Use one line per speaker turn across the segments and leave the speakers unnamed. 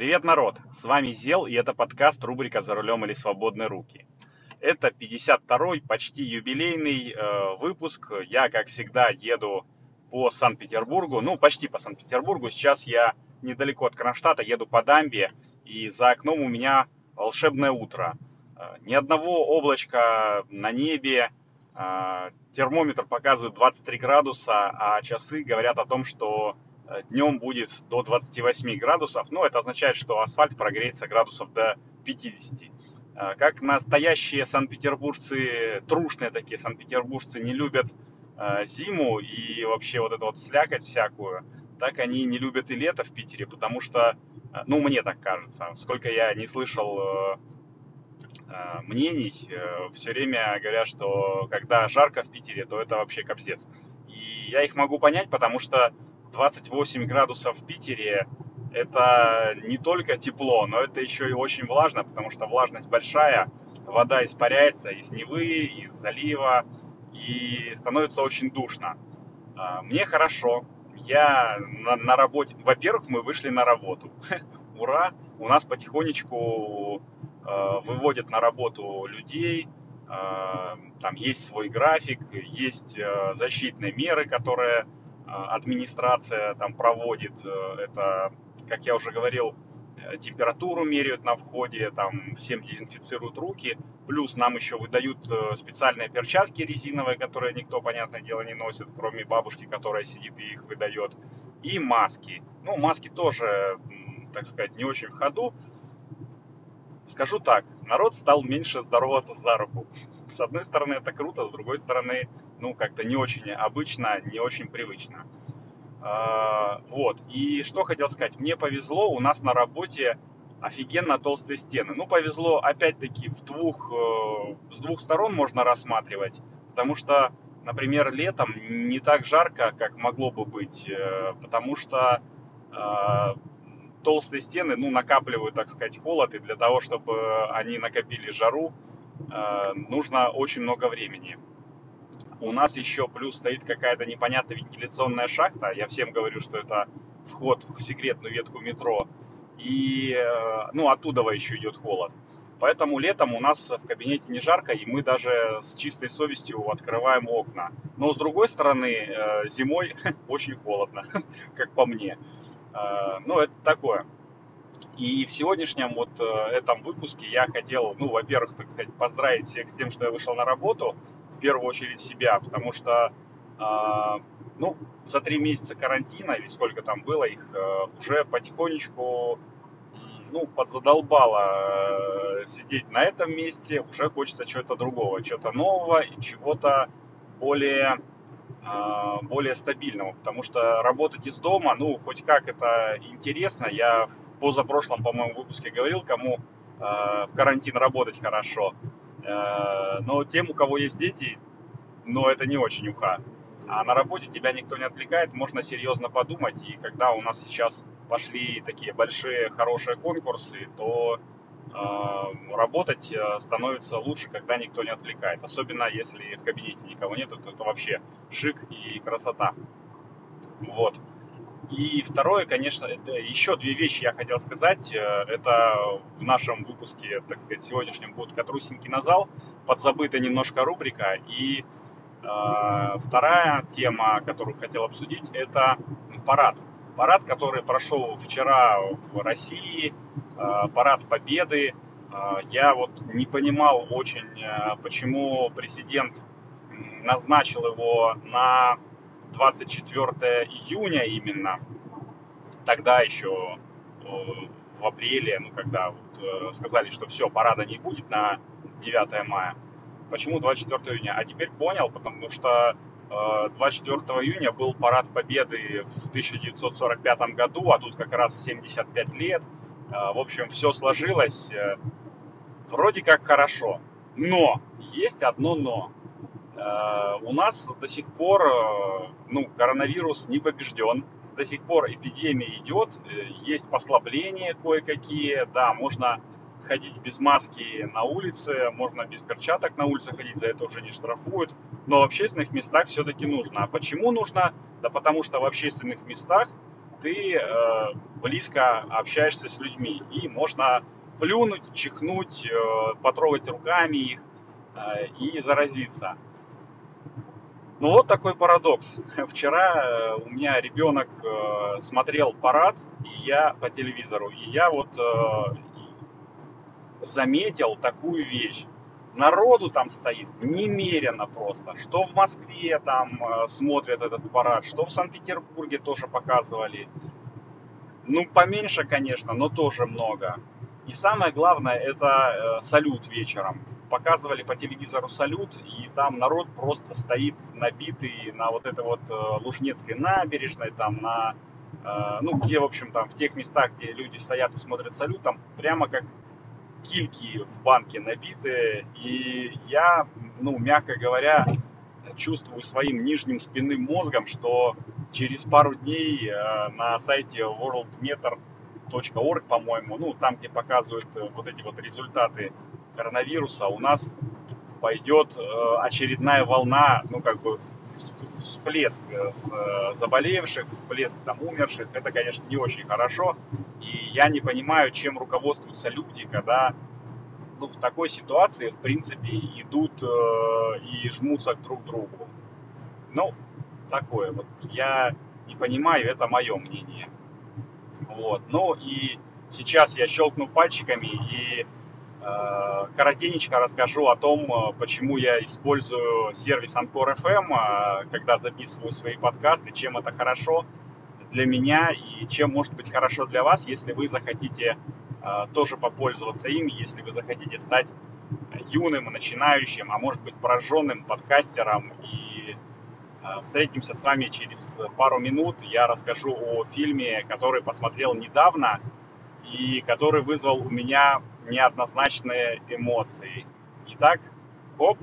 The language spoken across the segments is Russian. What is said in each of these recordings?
Привет, народ! С вами Зел, и это подкаст рубрика «За рулем или свободные руки». Это 52-й, почти юбилейный э, выпуск. Я, как всегда, еду по Санкт-Петербургу, ну, почти по Санкт-Петербургу. Сейчас я недалеко от Кронштадта, еду по дамбе, и за окном у меня волшебное утро. Э, ни одного облачка на небе, э, термометр показывает 23 градуса, а часы говорят о том, что днем будет до 28 градусов, но это означает, что асфальт прогреется градусов до 50. Э, как настоящие санкт-петербуржцы, трушные такие санкт-петербуржцы не любят э, зиму и вообще вот эту вот слякоть всякую, так они не любят и лето в Питере, потому что, ну, мне так кажется, сколько я не слышал мнений, все время говорят, что когда жарко в Питере, то это вообще капздец. И я их могу понять, потому что 28 градусов в Питере это не только тепло, но это еще и очень влажно, потому что влажность большая, вода испаряется из Невы, из залива, и становится очень душно. А, мне хорошо, я на, на работе, во-первых, мы вышли на работу, ура, у нас потихонечку э, выводят на работу людей, э, там есть свой график, есть э, защитные меры, которые администрация там проводит, э, это, как я уже говорил, э, температуру меряют на входе, там всем дезинфицируют руки, плюс нам еще выдают э, специальные перчатки резиновые, которые никто, понятное дело, не носит, кроме бабушки, которая сидит и их выдает, и маски. Ну, маски тоже, так сказать, не очень в ходу. Скажу так, народ стал меньше здороваться за руку. С одной стороны, это круто, с другой стороны, ну, как-то не очень обычно, не очень привычно. А, вот, и что хотел сказать, мне повезло, у нас на работе офигенно толстые стены. Ну, повезло, опять-таки, в двух, э, с двух сторон можно рассматривать, потому что, например, летом не так жарко, как могло бы быть, э, потому что э, толстые стены, ну, накапливают, так сказать, холод, и для того, чтобы они накопили жару, нужно очень много времени. У нас еще плюс стоит какая-то непонятная вентиляционная шахта. Я всем говорю, что это вход в секретную ветку метро. И, э, ну, оттуда еще идет холод. Поэтому летом у нас в кабинете не жарко, и мы даже с чистой совестью открываем окна. Но с другой стороны, э, зимой очень холодно, как по мне. Э, ну, это такое. И в сегодняшнем вот этом выпуске я хотел, ну, во-первых, так сказать, поздравить всех с тем, что я вышел на работу, в первую очередь себя, потому что, э, ну, за три месяца карантина, или сколько там было их, э, уже потихонечку, ну, подзадолбало э, сидеть на этом месте, уже хочется чего-то другого, чего-то нового и чего-то более а, более стабильного, потому что работать из дома, ну, хоть как это интересно, я в позапрошлом, по-моему, выпуске говорил, кому э, в карантин работать хорошо, Э, но тем, у кого есть дети, но это не очень уха. А на работе тебя никто не отвлекает, можно серьезно подумать. И когда у нас сейчас пошли такие большие, хорошие конкурсы, то э, работать э, становится лучше, когда никто не отвлекает. Особенно если в кабинете никого нет, то это вообще шик и красота. Вот. И второе, конечно, это еще две вещи я хотел сказать. Э, это в нашем выпуске, так сказать, сегодняшнем будет «Катрусинки на зал», подзабытая немножко рубрика. И э, вторая тема, которую хотел обсудить, это парад. Парад, который прошел вчера в России, парад Победы. Э, я вот не понимал очень, э, почему президент назначил его на 24 июня именно, тогда еще э, в апреле, ну, когда вот, э, сказали, что все, парада не будет на 9 мая. Почему 24 июня? А теперь понял, потому что 24 э, июня был парад Победы в 1945 году, а тут как раз 75 лет. В общем, все сложилось вроде как хорошо. Но есть одно но. Э, у нас до сих пор э, ну, коронавирус не побежден, до сих пор эпидемия идет, э, есть послабления кое-какие, да, можно ходить без маски на улице, можно без перчаток на улице ходить, за это уже не штрафуют, но в общественных местах все-таки нужно. А почему нужно? Да потому что в общественных местах ты э, близко общаешься с людьми, и можно плюнуть, чихнуть, э, потрогать руками их э, и заразиться. Ну вот такой парадокс. Вчера э, у меня ребенок э, смотрел парад и я по телевизору, и я вот э, заметил такую вещь. Народу там стоит немерено просто. Что в Москве там смотрят этот парад, что в Санкт-Петербурге тоже показывали. Ну, поменьше, конечно, но тоже много. И самое главное, это э, салют вечером. Показывали по телевизору салют, и там народ просто стоит набитый на вот этой вот э, Лужнецкой набережной, там на, э, ну, где, в общем, там, в тех местах, где люди стоят и смотрят салют, там прямо как кильки в банке набитые. И я, ну, мягко говоря, чувствую своим нижним спинным мозгом, что через пару дней на сайте WorldMeter .org, по-моему, ну, там, где показывают э, вот эти вот результаты коронавируса, у нас пойдет э, очередная волна, ну, как бы, всплеск э, заболевших, всплеск там умерших. Это, конечно, не очень хорошо. И я не понимаю, чем руководствуются люди, когда ну, в такой ситуации, в принципе, идут э, и жмутся друг к другу. Ну, такое вот. Я не понимаю, это мое мнение. Вот. Ну и сейчас я щелкну пальчиками и э, коротенечко расскажу о том, э, почему я использую сервис Anchor FM, э, когда записываю свои подкасты, чем это хорошо для меня и чем может быть хорошо для вас, если вы захотите э, тоже попользоваться им, если вы захотите стать юным, начинающим, а может быть пораженным подкастером и Э, встретимся с вами через пару минут. Я расскажу о фильме, который посмотрел недавно и который вызвал у меня неоднозначные эмоции. Итак, хоп.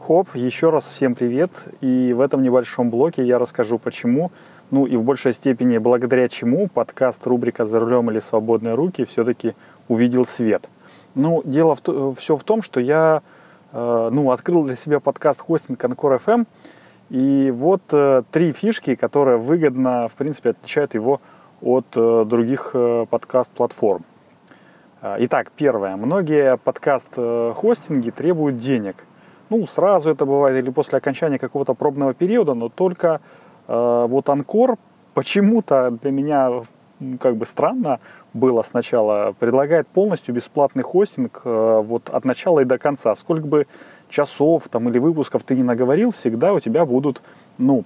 Хоп, еще раз всем привет. И в этом небольшом блоке я расскажу, почему, ну и в большей степени благодаря чему подкаст рубрика «За рулем или свободные руки» все-таки увидел свет. Ну, дело в, все в том, что я Э, ну, открыл для себя подкаст хостинг Анкор FM. И вот э, три фишки, которые выгодно, в принципе, отличают его от э, других подкаст-платформ. Итак, первое. Многие подкаст-хостинги требуют денег. Ну, сразу это бывает или после окончания какого-то пробного периода, но только вот Анкор почему-то для меня как бы странно было сначала, предлагает полностью бесплатный хостинг э, вот от начала и до конца. Сколько бы часов там или выпусков ты не наговорил, всегда у тебя будут, ну,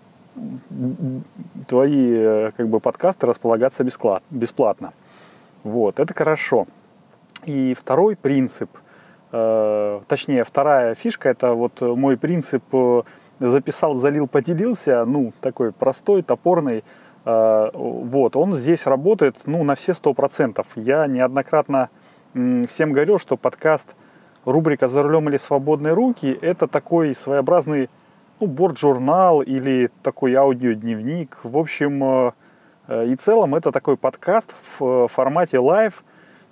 твои э, как бы подкасты располагаться бесплатно. Вот, это хорошо. И второй принцип, э, точнее, вторая фишка, это вот мой принцип э, записал, залил, поделился, ну, такой простой, топорный, вот, он здесь работает ну, на все сто процентов. Я неоднократно всем говорил, что подкаст рубрика «За рулем или свободные руки» — это такой своеобразный ну, борт-журнал или такой аудиодневник. В общем, э, э, и целом это такой подкаст в формате live,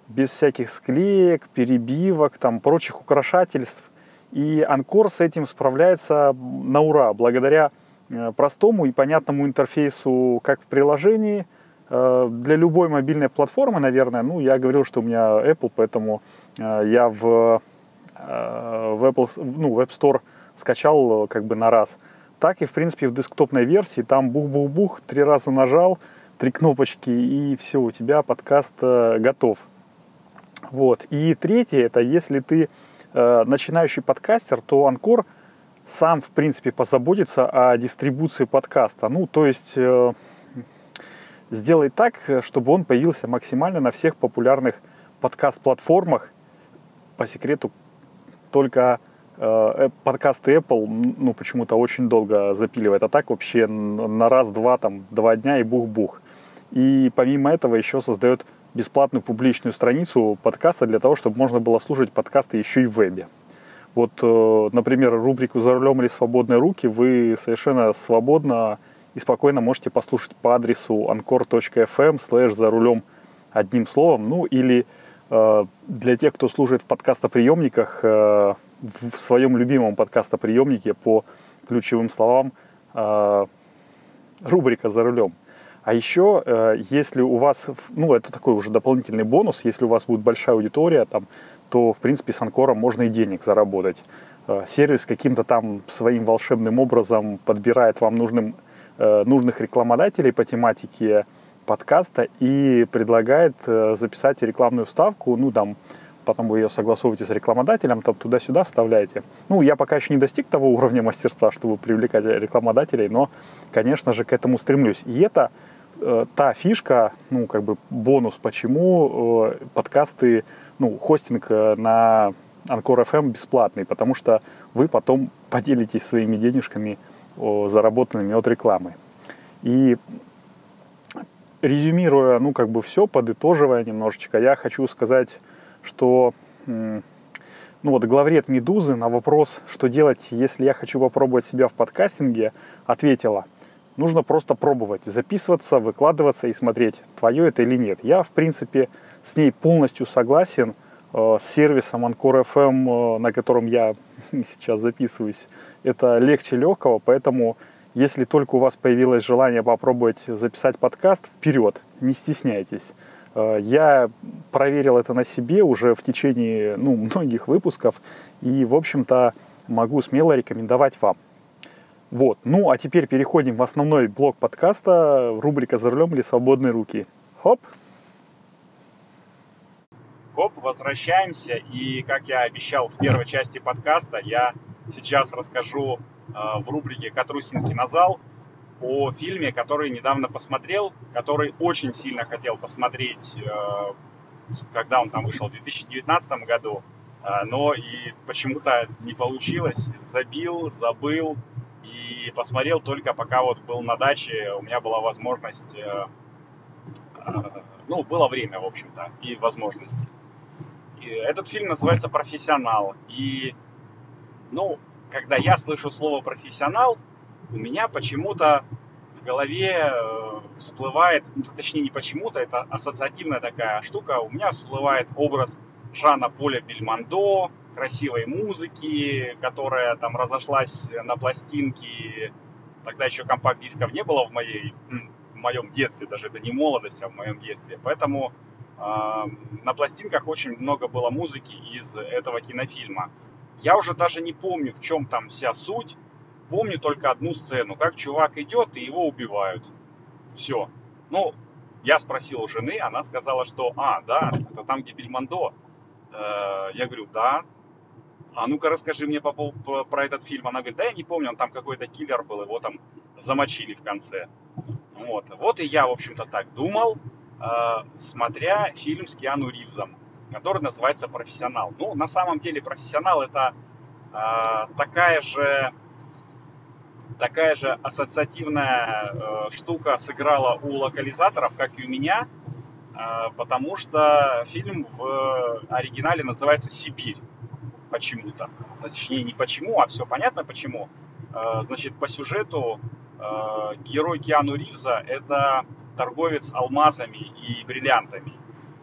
без всяких склеек, перебивок, там, прочих украшательств. И Анкор с этим справляется на ура, благодаря Э, простому и понятному интерфейсу, как в приложении. Э, для любой мобильной платформы, наверное, ну, я говорил, что у меня Apple, поэтому э, я в, в Apple, ну, в App Store скачал как бы на раз. Так и, в принципе, в десктопной версии, там бух-бух-бух, три раза нажал, три кнопочки, и все, у тебя подкаст готов. Вот. И третье, это если ты начинающий подкастер, то Анкор – сам, в принципе, позаботиться о дистрибуции подкаста. Ну, то есть э, сделать так, чтобы он появился максимально на всех популярных подкаст-платформах. По секрету, только э, подкасты Apple, ну, почему-то очень долго запиливает. А так вообще на раз-два, там, два дня и бух-бух. И помимо этого еще создает бесплатную публичную страницу подкаста для того, чтобы можно было слушать подкасты еще и в вебе. Вот, э, например, рубрику «За рулем или свободные руки» вы совершенно свободно и спокойно можете послушать по адресу anchor.fm slash «За рулем» одним словом. Ну, или э, для тех, кто служит в подкастоприемниках, э, в своем любимом подкастоприемнике по ключевым словам рубрика «За рулем». А еще, э, если у вас, ну, это такой уже дополнительный бонус, если у вас будет большая аудитория, там, то, в принципе, с Анкором можно и денег заработать. Э, сервис каким-то там своим волшебным образом подбирает вам нужным, э, нужных рекламодателей по тематике подкаста и предлагает записать рекламную ставку, ну, там, потом вы ее согласовываете с рекламодателем, там туда-сюда вставляете. Ну, я пока еще не достиг того уровня мастерства, чтобы привлекать рекламодателей, но, конечно же, к этому стремлюсь. И это э, та фишка, ну, как бы бонус, почему э, подкасты, ну, хостинг э, на Анкор FM бесплатный, потому что вы потом поделитесь своими денежками, о, заработанными от рекламы. И резюмируя, ну, как бы все, подытоживая немножечко, я хочу сказать что ну вот главред «Медузы» на вопрос, что делать, если я хочу попробовать себя в подкастинге, ответила, нужно просто пробовать, записываться, выкладываться и смотреть, твое это или нет. Я, в принципе, с ней полностью согласен, э, с сервисом Anchor FM, э, на котором я сейчас записываюсь, это легче легкого, поэтому если только у вас появилось желание попробовать записать подкаст, вперед, не стесняйтесь. Э, я проверил это на себе уже в течение ну, многих выпусков и, в общем-то, могу смело рекомендовать вам. Вот. Ну, а теперь переходим в основной блок подкаста, рубрика «За рулем или свободные руки». Хоп!
Хоп, возвращаемся. И, как я обещал в первой части подкаста, я сейчас расскажу э, в рубрике «Катрусин кинозал» о фильме, который недавно посмотрел, который очень сильно хотел посмотреть, э, когда он там вышел в 2019 году, э, но и почему-то не получилось, забил, забыл и посмотрел только пока вот был на даче, у меня была возможность, э, ну, было время, в общем-то, и возможности. И этот фильм называется «Профессионал», и, ну, когда я слышу слово «профессионал», у меня почему-то в голове э, всплывает, ну, точнее не почему-то, это ассоциативная такая штука, у меня всплывает образ Жана Поля Бельмондо, красивой музыки, которая там разошлась на пластинки. Тогда еще компакт-дисков не было в, моей, в моем детстве, даже это не молодость, а в моем детстве. Поэтому э, на пластинках очень много было музыки из этого кинофильма. Я уже даже не помню, в чем там вся суть, помню только одну сцену, как чувак идет и его убивают. Все. Ну, я спросил у жены, она сказала, что, а, да, это там, где Бельмондо. Э, я говорю, да. А ну-ка расскажи мне по, по, про этот фильм. Она говорит, да я не помню, он там какой-то киллер был, его там замочили в конце. Вот, вот и я, в общем-то, так думал, э, смотря фильм с Киану Ривзом, который называется «Профессионал». Ну, на самом деле, «Профессионал» — это э, такая же такая же ассоциативная э, штука сыграла у локализаторов, как и у меня, э, потому что фильм в оригинале называется «Сибирь» почему-то. Точнее, не почему, а все понятно почему. Э, значит, по сюжету э, герой Киану Ривза – это торговец алмазами и бриллиантами.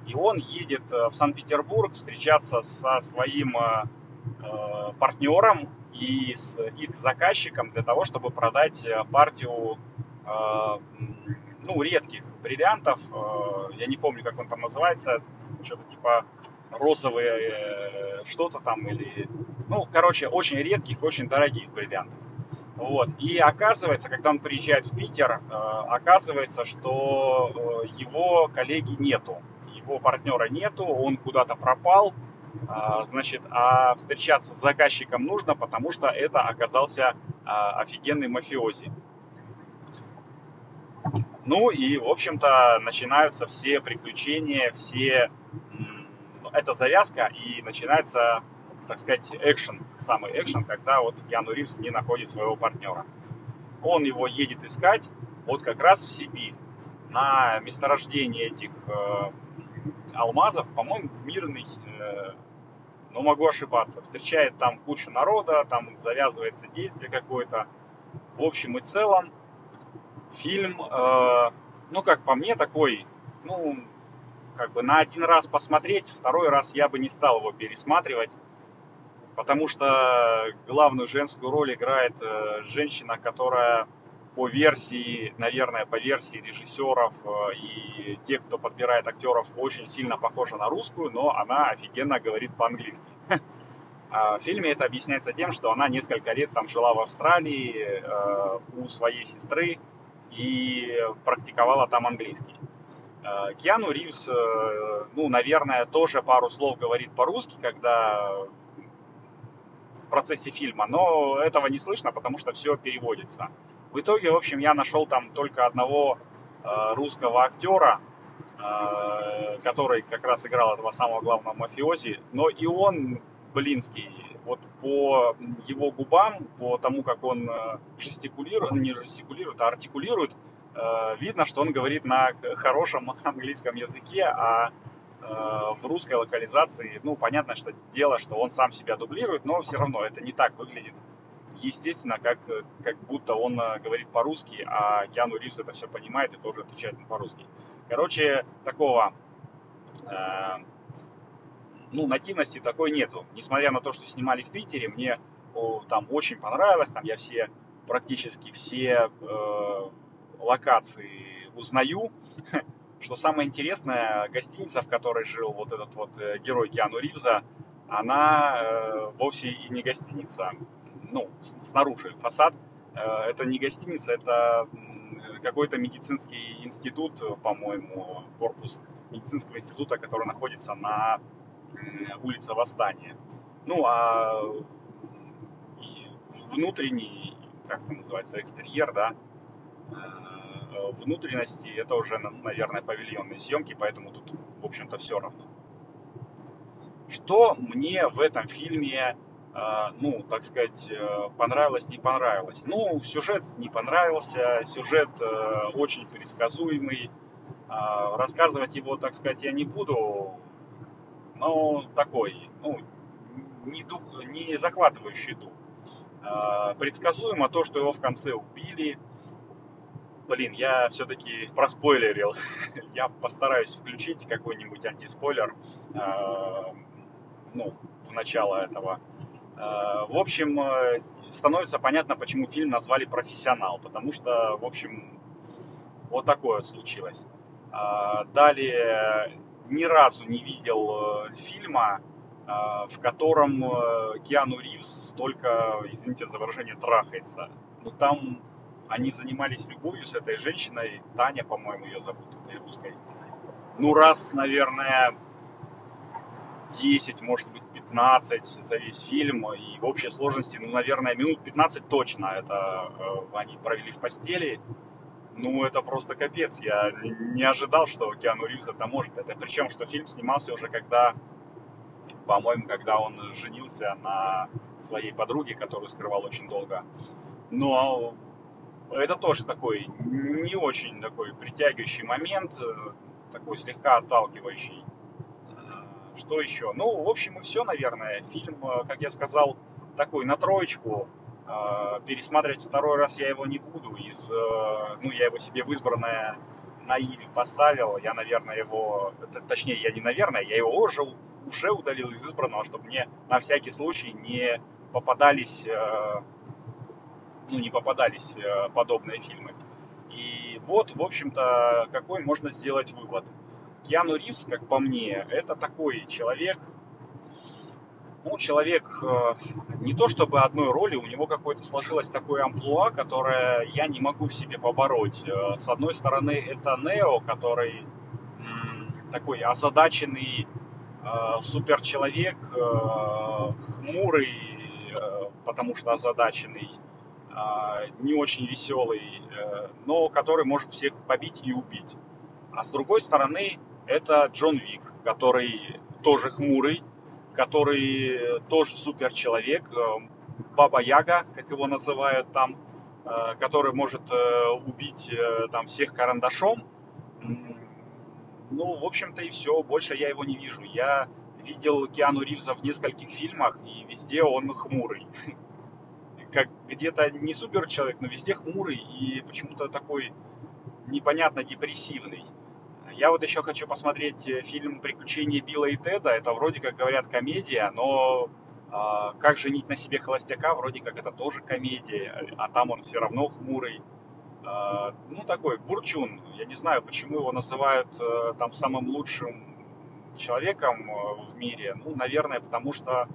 И он едет э, в Санкт-Петербург встречаться со своим э, э партнером, и с их заказчиком для того, чтобы продать э, партию э, ну, редких бриллиантов. Э, я не помню, как он там называется, что-то типа розовые что-то там или... Ну, короче, очень редких, очень дорогих бриллиантов. Вот. И оказывается, когда он приезжает в Питер, оказывается, что его коллеги нету, его партнера нету, он куда-то пропал, значит, а встречаться с заказчиком нужно, потому что это оказался а, офигенный мафиози. Ну и, в общем-то, начинаются все приключения, все... Это завязка, и начинается, так сказать, экшен, самый экшен, когда вот Киану Ривз не находит своего партнера. Он его едет искать вот как раз в Сибирь, на месторождение этих э, алмазов, по-моему, в Мирный э, но могу ошибаться. Встречает там кучу народа, там завязывается действие какое-то. В общем и целом, фильм, э, ну, как по мне, такой, ну, как бы на один раз посмотреть, второй раз я бы не стал его пересматривать, потому что главную женскую роль играет э, женщина, которая по версии, наверное, по версии режиссеров э, и тех, кто подбирает актеров, очень сильно похожа на русскую, но она офигенно говорит по-английски. А в фильме это объясняется тем, что она несколько лет там жила в Австралии э, у своей сестры и практиковала там английский. Э, Киану Ривз, ну, наверное, тоже пару слов говорит по-русски, когда в процессе фильма, но этого не слышно, потому что все переводится. В итоге, в общем, я нашел там только одного э, русского актера, э, который как раз играл этого самого главного мафиози, но и он, Блинский, вот по его губам, по тому, как он э, жестикулирует, не жестикулирует, а артикулирует, э, видно, что он говорит на хорошем английском языке, а э, в русской локализации, ну, понятно, что дело, что он сам себя дублирует, но все равно это не так выглядит естественно, как, как будто он э, говорит по-русски, а Киану Ривз это все понимает и тоже отвечает по-русски. Короче, такого, э, ну, нативности такой нету. Несмотря на то, что снимали в Питере, мне о, там очень понравилось, там я все, практически все э, локации узнаю. Что самое интересное, гостиница, в которой жил вот этот вот э, герой Киану Ривза, она э, вовсе и не гостиница ну, снаружи фасад. Э, это не гостиница, это какой-то медицинский институт, по-моему, корпус медицинского института, который находится на улице Восстания. Ну, а внутренний, как это называется, экстерьер, да, э, внутренности, это уже, наверное, павильонные съемки, поэтому тут, в общем-то, все равно. Что мне в этом фильме ну, так сказать, э, понравилось, не понравилось. Ну, сюжет не понравился, сюжет э, очень предсказуемый. А, рассказывать его, так сказать, я не буду, но такой, ну, не, дух, не захватывающий дух. А, предсказуемо то, что его в конце убили. Блин, я все-таки проспойлерил. я постараюсь включить какой-нибудь антиспойлер, ну, в начало этого в общем, э, становится понятно, почему фильм назвали «Профессионал», потому что, в общем, вот такое случилось. Э, далее, ни разу не видел фильма, в котором Киану Ривз только, извините за выражение, трахается. Ну, там они занимались любовью с этой женщиной, Таня, по-моему, ее зовут, этой русской. Ну, раз, наверное, 10, может быть, 15 за весь фильм. И в общей сложности, ну, наверное, минут 15 точно это э, они провели в постели. Ну, это просто капец. Я не ожидал, что Киану Ривз это может. Это причем, что фильм снимался уже когда, по-моему, когда он женился на своей подруге, которую скрывал очень долго. Но это тоже такой не очень такой притягивающий момент, э, такой слегка отталкивающий. Что еще? Ну, в общем, и все, наверное. Фильм, э, как я сказал, такой на троечку. Э, пересматривать второй раз я его не буду. Из, э, ну, я его себе в избранное на поставил. Я, наверное, его... Точнее, я не наверное, я его уже, уже удалил из избранного, чтобы мне на всякий случай не попадались... Ну, не попадались подобные фильмы. И вот, в общем-то, какой можно сделать вывод – Киану Ривз, как по мне, это такой человек, ну, человек э, не то чтобы одной роли, у него какое-то сложилось такое амплуа, которое я не могу в себе побороть. Э, с одной стороны, это Нео, который такой озадаченный э, суперчеловек, хмурый, потому что озадаченный, не очень веселый, но который может всех побить и убить. А с другой стороны, это Джон Вик, который тоже хмурый, который тоже супер человек, э, Баба Яга, как его называют там, э, который может э, убить там всех карандашом. Ну, в общем-то и все, больше я его не вижу. Я видел Киану Ривза в нескольких фильмах, и везде он хмурый. Как где-то не супер человек, но везде хмурый и почему-то такой непонятно депрессивный. Я вот еще хочу посмотреть э, фильм «Приключения Билла и Теда». Это вроде как говорят комедия, но а, «Как женить на себе холостяка» вроде как это тоже комедия, а там он все равно хмурый. Э, ну, такой бурчун. Я не знаю, почему его называют э, там самым лучшим человеком в мире. Ну, наверное, потому что,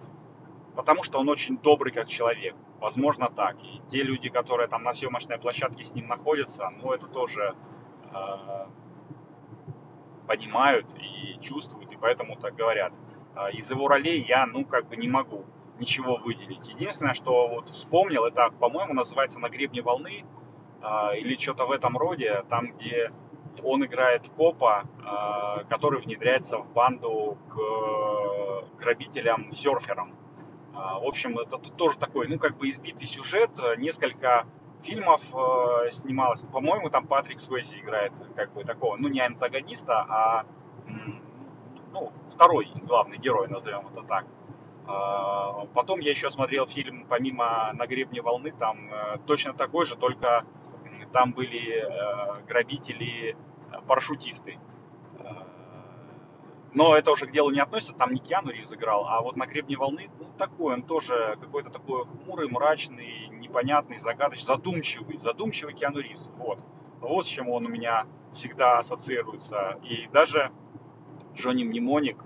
потому что он очень добрый как человек. Возможно, так. И те люди, которые там на съемочной площадке с ним находятся, ну, это тоже э, понимают и чувствуют, и поэтому так говорят. Из его ролей я, ну, как бы не могу ничего выделить. Единственное, что вот вспомнил, это, по-моему, называется «На гребне волны» э, или что-то в этом роде, там, где он играет копа, э, который внедряется в банду к грабителям-серферам. Э, в общем, это тоже такой, ну, как бы избитый сюжет, несколько фильмов э, снималось. По-моему, там Патрик Суэзи играет как бы такого, ну, не антагониста, а ну, второй главный герой, назовем это так. А, потом я еще смотрел фильм, помимо «На гребне волны», там э, точно такой же, только там были э, грабители, э, парашютисты. Но это уже к делу не относится, там не Киану Ривз играл, а вот на гребне волны, ну, такой, он тоже какой-то такой хмурый, мрачный, непонятный, загадочный, задумчивый, задумчивый Киану Ривз, вот. Вот с чем он у меня всегда ассоциируется. И даже Джонни Мнемоник,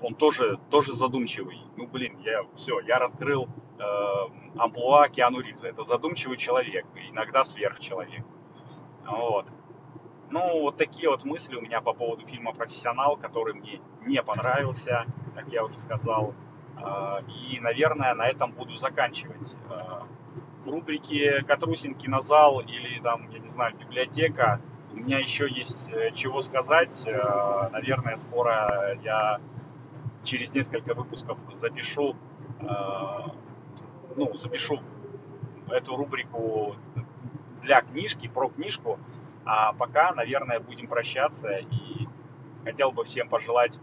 он тоже, тоже задумчивый. Ну, блин, я все, я раскрыл э, амплуа Киану Ривза. Это задумчивый человек, иногда сверхчеловек. Вот. Ну, вот такие вот мысли у меня по поводу фильма «Профессионал», который мне не понравился, как я уже сказал. Э, и, наверное, на этом буду заканчивать. В рубрике «Катрусин кинозал» или там, я не знаю, библиотека у меня еще есть э, чего сказать. Наверное, скоро я через несколько выпусков запишу, ну, запишу эту рубрику для книжки, про книжку. А пока, наверное, будем прощаться. И хотел бы всем пожелать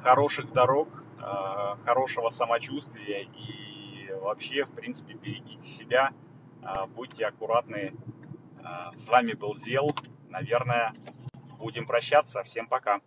хороших дорог, э, хорошего самочувствия и вообще, в принципе, берегите себя, э, будьте аккуратны. С вами был Зел. Наверное, будем прощаться. Всем пока.